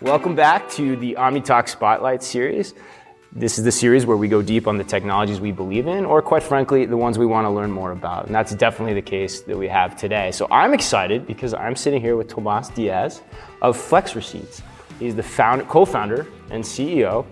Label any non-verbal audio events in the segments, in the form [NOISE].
Welcome back to the OmniTalk Spotlight series. This is the series where we go deep on the technologies we believe in, or quite frankly, the ones we want to learn more about. And that's definitely the case that we have today. So I'm excited because I'm sitting here with Tomas Diaz of Flex Receipts. He's the founder, co-founder and CEO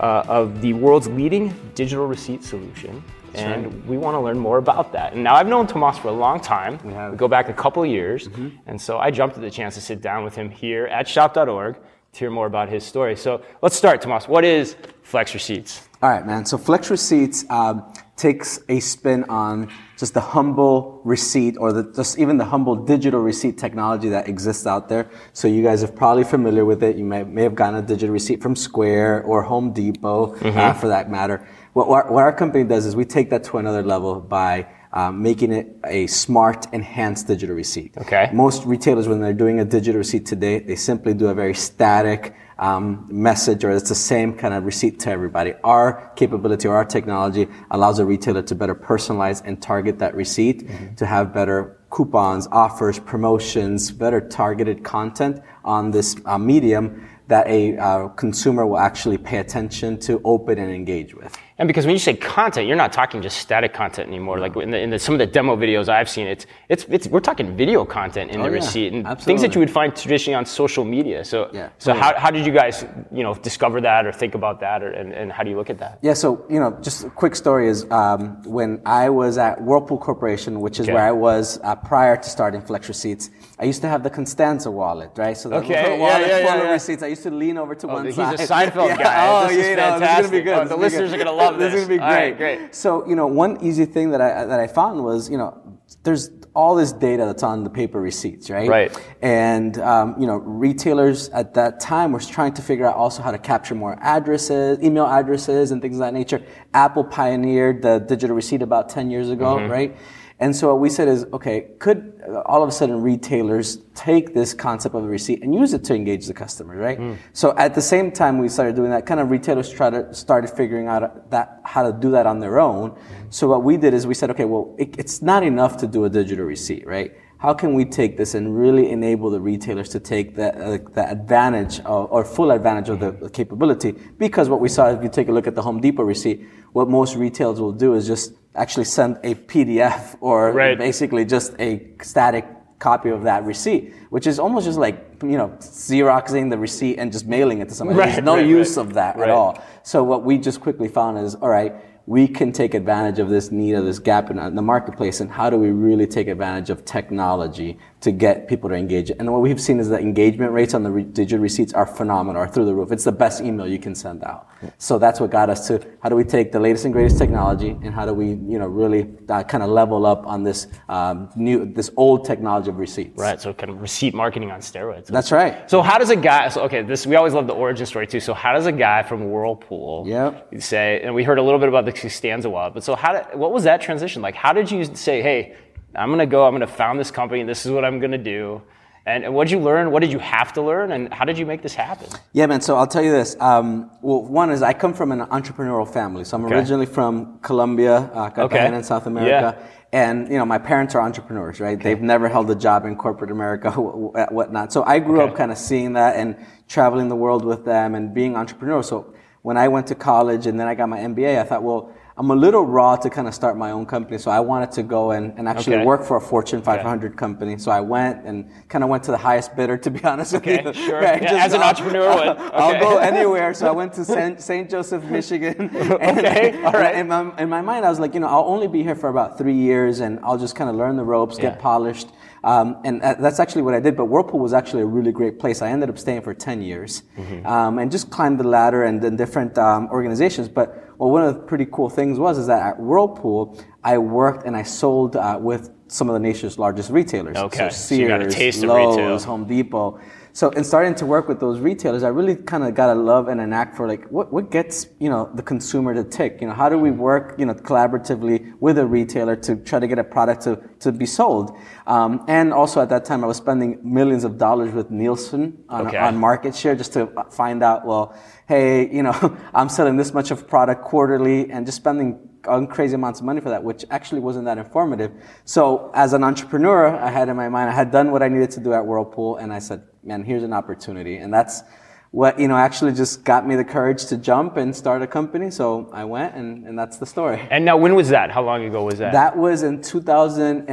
uh, of the world's leading digital receipt solution. And right. we want to learn more about that. And now I've known Tomas for a long time. We have. go back a couple of years. And so I jumped at the chance to sit down with him here at shop.org to hear more about his story. So let's start, Tomas. What is Flex Receipts? All right, man. So Flex Receipts um, takes a spin on just the humble receipt or the, just even the humble digital receipt technology that exists out there. So you guys are probably familiar with it. You may, may have gotten a digital receipt from Square or Home Depot, uh, for that matter. What, what, our, what our company does is we take that to another level by um, making it a smart, enhanced digital receipt. Okay. Most retailers, when they're doing a digital receipt today, they simply do a very static um, message, or it's the same kind of receipt to everybody. Our capability or our technology allows a retailer to better personalize and target that receipt, to have better coupons, offers, promotions, better targeted content on this uh, medium that a uh, consumer will actually pay attention to, open, and engage with. And because when you say content, you're not talking just static content anymore. Like in, the, in the, some of the demo videos I've seen, it's, it's, it's we're talking video content in Oh, the yeah. receipt and things that you would find traditionally on social media. So, Yeah, so totally. how, how did you guys, you know, discover that or think about that or, and, and how do you look at that? Yeah, so you know, just a quick story is um, when I was at Whirlpool Corporation, which is Okay. where I was uh, prior to starting Flex Receipts. I used to have the Costanza wallet, right? So the Okay, yeah, wallet yeah, yeah, full of yeah. receipts. I used to lean over to one he's side. a Seinfeld [LAUGHS] Yeah, guy. Oh, This is yeah, no, this is gonna be fantastic. good. Oh, the is listeners good. are gonna love This this. is gonna be All right, great. great. So you know, one easy thing that I that I found was you know, there's all this data that's on the paper receipts, right? Right. And um, you know, retailers at that time were trying to figure out also how to capture more addresses, email addresses, and things of that nature. Apple pioneered the digital receipt about 10 years ago, Mm-hmm. right? And so what we said is, okay, could uh, all of a sudden retailers take this concept of a receipt and use it to engage the customer, right? Mm. So at the same time we started doing that, kind of retailers try to started figuring out that how to do that on their own. So what we did is we said, okay, well, it, it's not enough to do a digital receipt, right? How can we take this and really enable the retailers to take the, uh, the advantage of, or full advantage of the, the capability? Because what we saw, if you take a look at the Home Depot receipt, what most retailers will do is just actually send a PDF or Right. basically just a static copy of that receipt, which is almost just like, you know, Xeroxing the receipt and just mailing it to somebody. Right, There's no right, use right. of that at all. So what we just quickly found is, all right, we can take advantage of this need of this gap in, in the marketplace and how do we really take advantage of technology to get people to engage and what we've seen is that engagement rates on the re- digital receipts are phenomenal are through the roof it's the best email you can send out so that's what got us to how do we take the latest and greatest technology and how do we you know really uh, kind of level up on this um, new this old technology of receipts Right. So kind of receipt marketing on steroids. that's right So how does a guy? So okay, this we always love the origin story too. So how does a guy from Whirlpool Yep. say? And we heard a little bit about the Stanza wallet, but so how? Did, what was that transition like? How did you say, hey, I'm gonna go, I'm gonna found this company, and this is what I'm gonna do, and, and what did you learn? What did you have to learn, and how did you make this happen? Yeah, man. So I'll tell you this. Um, well, one is I come from an entrepreneurial family. So I'm Okay. originally from Colombia, uh, Cartagena in South America. Yeah. And, you know, my parents are entrepreneurs, right? They've never held a job in corporate America, [LAUGHS] wh- wh- whatnot. So I grew Okay. up kind of seeing that and traveling the world with them and being entrepreneurial. So when I went to college and then I got my MBA, I thought, well, I'm a little raw to kind of start my own company. So I wanted to go and, and actually Okay. work for a Fortune 500 company. So I went and kind of went to the highest bidder, to be [LAUGHS] honest Okay, with you. sure. Yeah, as an I'll- entrepreneur would. [LAUGHS] I'll go [LAUGHS] anywhere. So I went to St. Joseph, Michigan. And, Okay, all right. In my, in my mind, I was like, you know, I'll only be here for about three years and I'll just kind of learn the ropes, get polished. Um, and uh, that's actually what I did. But Whirlpool was actually a really great place. I ended up staying for 10 years Mm-hmm. um, and just climbed the ladder and then different um, organizations. But well, one of the pretty cool things was is that at Whirlpool, I worked and I sold uh, with some of the nation's largest retailers. Okay, So so you got a Sears, taste of Lowe's, retail. Home Depot. So in starting to work with those retailers, I really kind of got a love and a knack for like what, what gets you know the consumer to tick. You know, how do we work you know collaboratively with a retailer to try to get a product to, to be sold? Um, and also at that time, I was spending millions of dollars with Nielsen on, Okay. on market share just to find out. Well, hey, you know, [LAUGHS] I'm selling this much of product quarterly, and just spending crazy amounts of money for that, which actually wasn't that informative. So as an entrepreneur, I had in my mind, I had done what I needed to do at Whirlpool, and I said, man, here's an opportunity, and that's what you know actually just got me the courage to jump and start a company. So I went, and, and that's the story. And now, when was that? How long ago was that? That was in 2000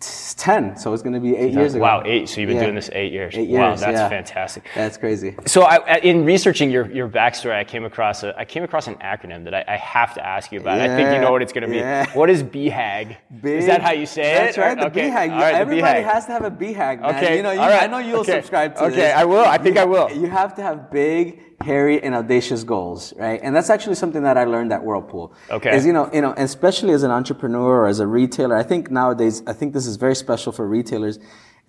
10 so it's going to be eight years ago wow eight so you've been yeah. doing this eight years eight years wow that's yeah. fantastic that's crazy so I, in researching your, your backstory i came across a, i came across an acronym that i, I have to ask you about yeah. i think you know what it's going to be what is BHAG is that how you say that's it that's right the okay. BHAG right, everybody has to have a BHAG man. okay you know you, right. i know you'll okay. subscribe to it. okay this. i will i think you, i will you have to have big hairy and audacious goals, right? And that's actually something that I learned at Whirlpool. Okay. Is you know, you know, especially as an entrepreneur or as a retailer, I think nowadays, I think this is very special for retailers.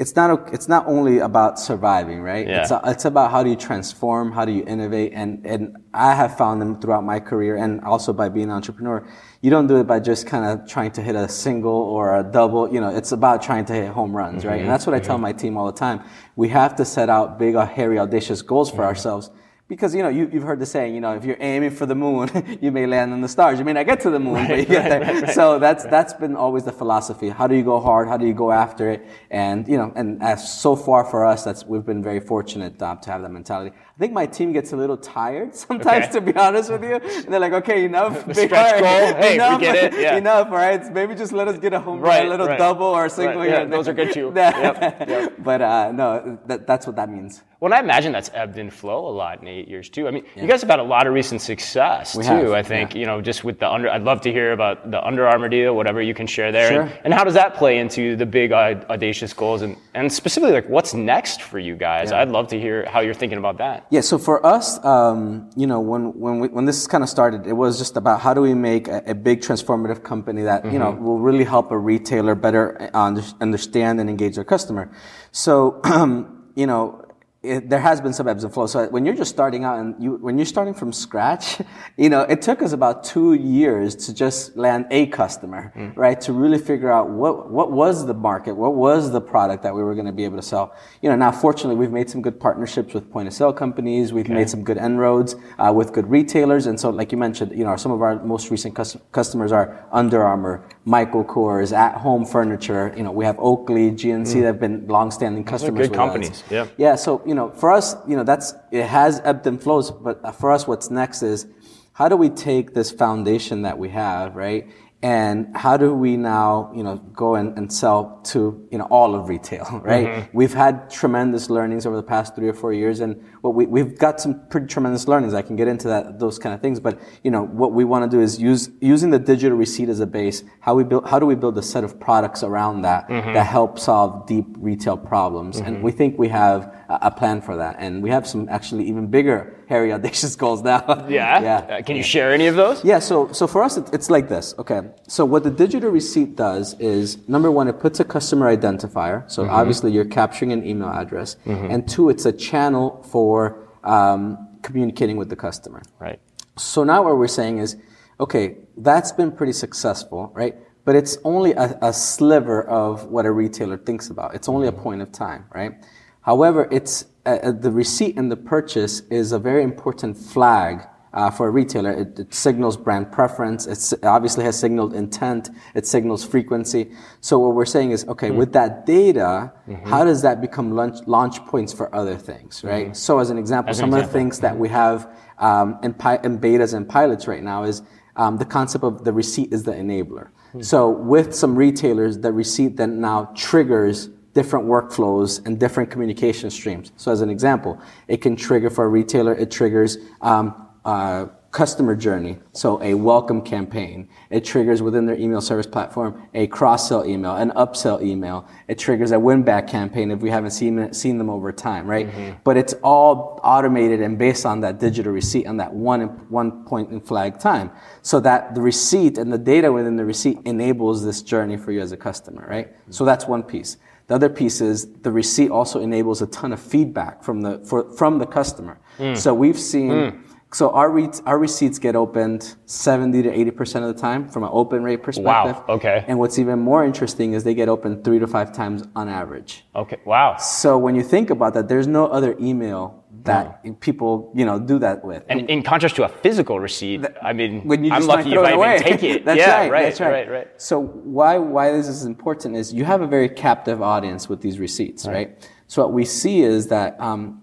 It's not, it's not only about surviving, right? Yeah. It's, it's about how do you transform, how do you innovate, and, and I have found them throughout my career and also by being an entrepreneur. You don't do it by just kind of trying to hit a single or a double, you know, it's about trying to hit home runs, mm-hmm. right? And that's what I tell mm-hmm. my team all the time. We have to set out big, hairy, audacious goals for mm-hmm. ourselves because you know you, have heard the saying you know if you're aiming for the moon [LAUGHS] you may land on the stars you may not get to the moon right, but you [LAUGHS] get there right, right, so that's that's been always the philosophy how do you go hard how do you go after it and you know and as so far for us that's we've been very fortunate uh, to have that mentality I think my team gets a little tired [LAUGHS] sometimes, okay. to be honest with you. And they're like, okay, enough. Stretch goal. Hey, enough, we get it. Yeah. Enough, all right? Maybe just let us get a home right, run, a little right. double or a single. Right. Yeah, those are good too. yep, yep. But uh, no, that, that's what that means. Well, I imagine that's ebbed and flow a lot in eight years too. I mean, yeah. you guys have had a lot of recent success we too. Have. I think yeah. you know, just with the under. I'd love to hear about the Under Armour deal, whatever you can share there, sure. and, and, how does that play into the big uh, audacious goals, and and specifically like what's next for you guys? Yeah. I'd love to hear how you're thinking about that. Yeah. So for us. Um, you know, when when we, when this kind of started, it was just about how do we make a, a big transformative company that mm-hmm. you know mm-hmm. will really help a retailer better understand and engage their customer. So, um, [CLEARS THROAT] you know, it, there has been some ebbs and flows. So when you're just starting out and you, when you're starting from scratch, [LAUGHS] you know, it took us about two years to just land a customer, mm. right? To really figure out what, what was the market, what was the product that we were going to be able to sell. You know, now fortunately we've made some good partnerships with point of sale companies. We've okay. made some good inroads uh, with good retailers. And so, like you mentioned, you know, some of our most recent cus- customers are Under Armour, Michael Kors, At Home Furniture. You know, we have Oakley, GNC mm. that have been longstanding customers. good companies. Us. Yeah. Yeah. So you know, for us, you know, that's, it has ebbed and flows, but for us, what's next is how do we take this foundation that we have, right? and how do we now you know go and, and sell to you know all of retail [LAUGHS] right mm-hmm. we've had tremendous learnings over the past three or four years and what we, we've got some pretty tremendous learnings i can get into that those kind of things but you know what we want to do is use using the digital receipt as a base how we build how do we build a set of products around that mm-hmm. that help solve deep retail problems mm-hmm. and we think we have a plan for that and we have some actually even bigger hairy, [LAUGHS] audacious goals now. Yeah. yeah. Uh, can you share any of those? Yeah. So, so for us, it, it's like this. Okay. So what the digital receipt does is number one, it puts a customer identifier. So mm-hmm. obviously you're capturing an email address, mm-hmm. and two, it's a channel for um, communicating with the customer. Right. So now what we're saying is, okay, that's been pretty successful, right? But it's only a, a sliver of what a retailer thinks about. It's only mm-hmm. a point of time, right? However, it's uh, uh, the receipt and the purchase is a very important flag uh, for a retailer. It, it, signals brand preference. It obviously has signaled intent. It signals frequency. So what we're saying is, okay, mm with that data, mm-hmm. how does that become launch, launch points for other things, right? Mm-hmm. So as an example, as some an of the things that we have um, in, pi- in, betas and pilots right now is um, the concept of the receipt is the enabler. Mm-hmm. So with some retailers, the receipt then now triggers different workflows and different communication streams. So as an example, it can trigger for a retailer, it triggers um, uh, customer journey. So a welcome campaign. It triggers within their email service platform a cross-sell email, an upsell email. It triggers a win-back campaign if we haven't seen, seen them over time, right? Mm-hmm. But it's all automated and based on that digital receipt on that one, one point in flag time. So that the receipt and the data within the receipt enables this journey for you as a customer, right? Mm-hmm. So that's one piece. The other piece is the receipt also enables a ton of feedback from the for, from the customer. Mm. So we've seen mm. so our re- our receipts get opened 70 to 80 percent of the time from an open rate perspective. Wow. Okay. And what's even more interesting is they get opened three to five times on average. Okay. Wow. So when you think about that, there's no other email that people, you know, do that with. And in contrast to a physical receipt, I mean, when you I'm lucky if I away. even take it. [LAUGHS] that's yeah, right, right, That's right. right, right. So why why this is important is you have a very captive audience with these receipts, right? So what we see is that um,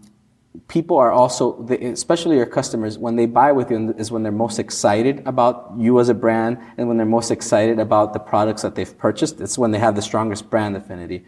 people are also, they- especially your customers, when they buy with you, is when they're most excited about you as a brand, and when they're most excited about the products that they've purchased. It's when they have the strongest brand affinity.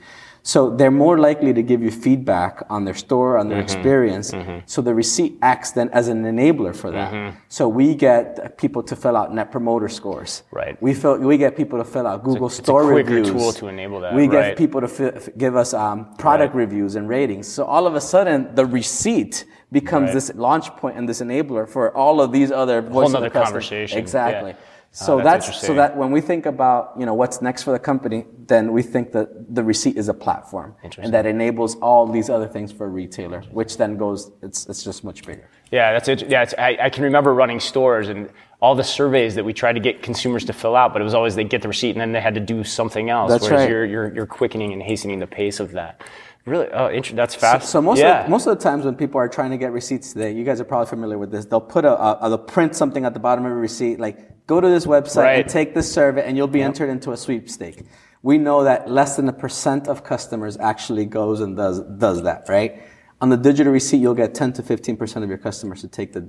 So they're more likely to give you feedback on their store, on their Mm-hmm. experience. So the receipt acts then as an enabler for that. Mm-hmm. So we get people to fill out net promoter scores. Right. We fill, we get people to fill out Google it's a store quicker reviews. tool to enable that, We get people to f- give us um, product Right. reviews and ratings. So all of a sudden, the receipt becomes Right. this launch point and this enabler for all of these other voice of the customer. conversation, Exactly. yeah. Ah, so Oh, that's that's, so that when we think about you know what's next for the company, then we think that the receipt is a platform Interesting. and that enables all these other things for a retailer, which then goes it's it's just much bigger. Yeah, that's it. Yeah, it's, I, I can remember running stores and all the surveys that we tried to get consumers to fill out, but it was always they get the receipt and then they had to do something else. That's whereas right. you're, you're you're quickening and hastening the pace of that. Really, oh, inter- that's fast. So most yeah. of the, most of the times when people are trying to get receipts today, you guys are probably familiar with this. They'll put a, a they'll print something at the bottom of a receipt, like go to this website Right. and take this survey, and you'll be entered into a sweepstake. We know that less than a percent of customers actually goes and does does that, right? On the digital receipt, you'll get 10 to 15 percent of your customers to take the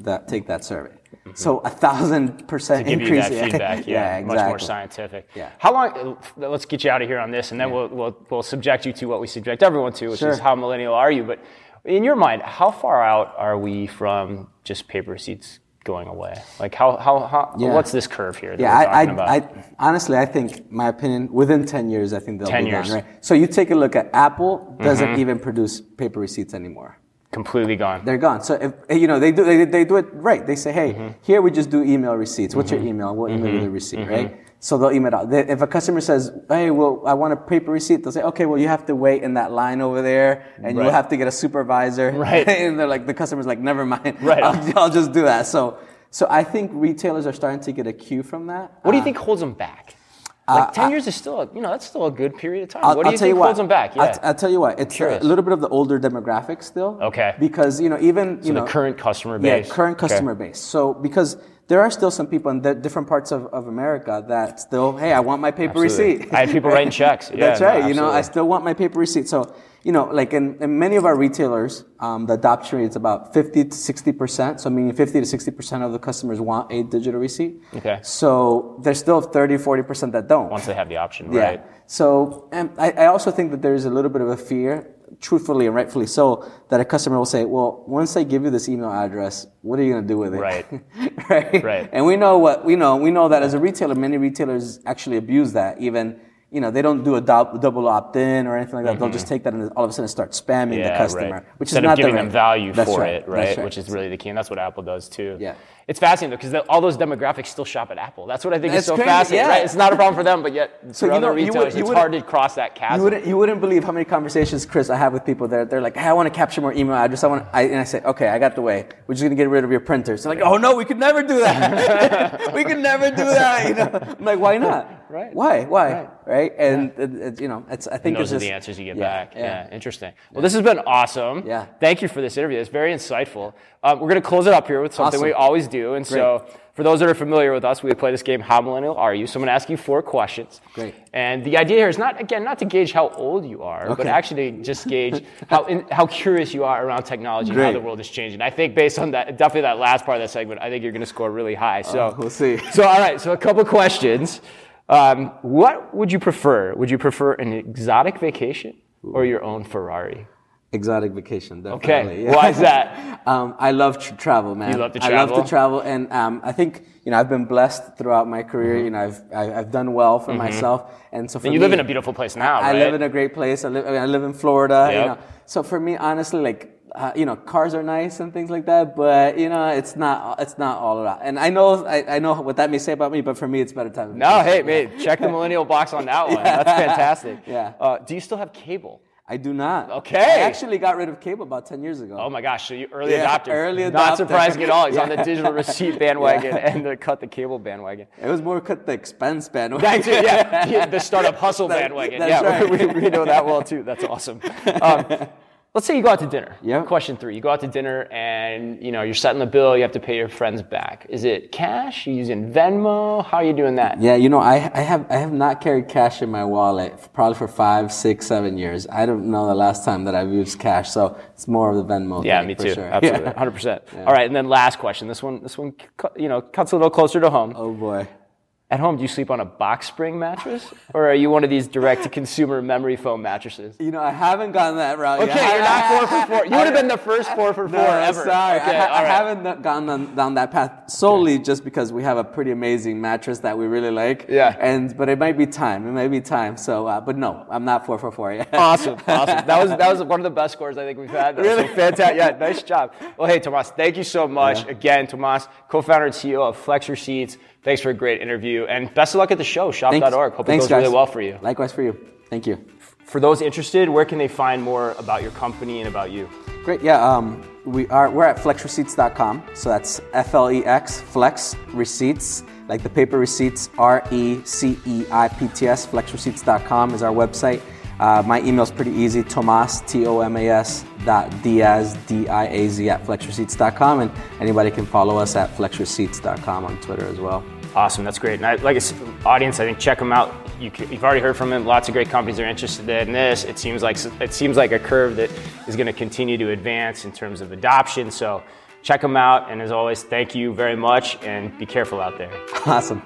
that take that survey. So a thousand percent Mm-hmm. increase. you that feedback. Yeah, exactly. [LAUGHS] much more scientific. Yeah. How long? Let's get you out of here on this, and then we'll, we'll we'll subject you to what we subject everyone to, which Sure. is how millennial are you? But in your mind, how far out are we from just paper receipts going away? Like how how, how Yeah. what's this curve here? That Yeah, I, talking about? I, I honestly, I think, my opinion, within 10 years, I think they'll 10 be years. gone, right? So you take a look at Apple, doesn't Mm-hmm. even produce paper receipts anymore. completely gone. They're gone. So if, you know, they do, they, they do it right. They say, hey, Mm-hmm. here we just do email receipts. What's your email? What email is the receipt, Mm-hmm. right? So they'll email it if a customer says, hey, well, I want a paper receipt, they'll say, okay, well, you have to wait in that line over there and Right. you'll have to get a supervisor. Right. [LAUGHS] and they're like, the customer's like, never mind. [LAUGHS] Right. I'll, I'll just do that. So, so I think retailers are starting to get a cue from that. What do you Uh, think holds them back? Like ten years is still, a, you know, that's still a good period of time. I'll, what do I'll you tell think you what, holds them back? Yeah. I'll, I'll tell you what. It's a Curious. little bit of the older demographic still. Okay. Because you know, even you so know, the current customer base. yeah, current Okay. customer base. So because there are still some people in the different parts of, of America that still, hey, I want my paper Absolutely. receipt. I had people writing checks. [LAUGHS] Yeah, That's no, right. you know, I still want my paper receipt. So you know, like in, in many of our retailers, um, the adoption rate is about 50 to 60 percent. So meaning 50 to 60 percent of the customers want a digital receipt. Okay. So there's still 30, 40 percent that don't. Once they have the option, Yeah. right? So and I, I also think that there's a little bit of a fear, truthfully and rightfully so, that a customer will say, well, once I give you this email address, what are you going to do with it? Right. [LAUGHS] right. Right. And we know what we know. We know that as a retailer, many retailers actually abuse that. Even you know they don't do a dou- double opt-in or anything like that. They'll just take that and all of a sudden start spamming Mm-hmm. Yeah, the customer, right. which Instead is not of giving the right. them value That's for right. it, right? Which is really the key, and that's what Apple does too. Yeah. It's fascinating though because all those demographics still shop at Apple. That's what I think That's is so crazy, fascinating, yeah. right? It's not a problem for them, but yet for you other know, would- retailers, you it's hard to cross that chasm. You wouldn't, you wouldn't believe how many conversations, Chris, I have with people that they're like, hey, I want to capture more email address. I want, I, and I say, okay, I got the way. We're just going to get rid of your printers. They're like, oh no, we could never do that. [LAUGHS] [LAUGHS] we could never do that. You know, I'm like, why not? Right. Why? Why? Right. And it, it, you know, it's, I think And it's those are just, the answers you get yeah, back. Yeah, Yeah. interesting. Well, this has been awesome. Yeah. Thank you for this interview. It's very insightful. Um, we're going to close it up here with something Awesome. we always do. And so, for those that are familiar with us, we play this game, How Millennial Are You? So, I'm going to ask you four questions. Great. And the idea here is not, again, not to gauge how old you are, but actually to just gauge [LAUGHS] how, in, how curious you are around technology and how the world is changing. I think based on that, definitely that last part of that segment, I think you're going to score really high. So, Oh, we'll see. [LAUGHS] So, all right. So, a couple questions. Um, what would you prefer? Would you prefer an exotic vacation or your own Ferrari? Exotic vacation. Okay. Definitely. yeah. Why is that? [LAUGHS] Um, I love to travel, man. You love to I love to travel, and um, I think you know I've been blessed throughout my career. You know, I've I- I've done well for myself, and so for Mm-hmm. And you me, live in a beautiful place now, I right? live in a great place. I live I, mean, I live in Florida. Yep. You know, so for me, honestly, like. Uh, you know, cars are nice and things like that, but you know, it's not it's not all around. And I know I, I know what that may say about me, but for me, it's better time. no, hey, mate, [LAUGHS] check the millennial box on that one. That's fantastic. [LAUGHS] Yeah. Uh, do you still have cable? I do not. Okay. I actually got rid of cable about ten years ago. Oh my gosh, so you early Yeah, adopter. early adopter. Not surprising at all. He's on the [LAUGHS] digital receipt bandwagon [LAUGHS] and the cut the cable bandwagon. It was more cut the expense bandwagon. That's it, yeah. [LAUGHS] The- startup hustle That- bandwagon. yeah, right. we, we know that well too. That's awesome. Um, let's say you go out to dinner. Yeah. Question three: You go out to dinner and you know you're setting the bill. You have to pay your friends back. Is it cash? You using Venmo? How are you doing that? Yeah, you know, I, I have I have not carried cash in my wallet for probably for five, six, seven years. I don't know the last time that I've used cash, so it's more of the Venmo. Yeah, thing, me for too. Sure. Absolutely, [LAUGHS] Yeah. hundred percent. All right, and then last question. This one, this one, you know, cuts a little closer to home. Oh boy. At home, do you sleep on a box spring mattress, or are you one of these direct-to-consumer memory foam mattresses? You know, I haven't gone that route Okay, yet. you're not four for four. You would have been the first four for four No, ever. sorry. Okay, I, ha- all I right. haven't gone down, down that path solely just because we have a pretty amazing mattress that we really like. Yeah. And but it might be time. It might be time. So, uh, but no, I'm not four for four yet. Awesome, awesome. That was that was one of the best scores I think we've had. Really? so fantastic. Yeah, nice job. Well, hey, Tomas, thank you so much again, Tomas, co-founder and CEO of Flex Receipts. Thanks for a great interview, and best of luck at the show. Shop.org. Hope Thanks, it goes really well for you. Likewise for you. Thank you. For those interested, where can they find more about your company and about you? Great. Yeah. Um, we are we're at flexreceipts.com. So that's F L E X Flex Receipts, like the paper receipts. R E C E I P T S. Flexreceipts.com is our website. Uh, my email is pretty easy. Tomas T O M A S dot Diaz D I A Z at flexreceipts.com, and anybody can follow us at flexreceipts.com on Twitter as well. Awesome, that's great. And I, like I audience, I think check them out. You, you've already heard from him. Lots of great companies are interested in this. It seems like it seems like a curve that is going to continue to advance in terms of adoption. So check them out. And as always, thank you very much, and be careful out there. Awesome.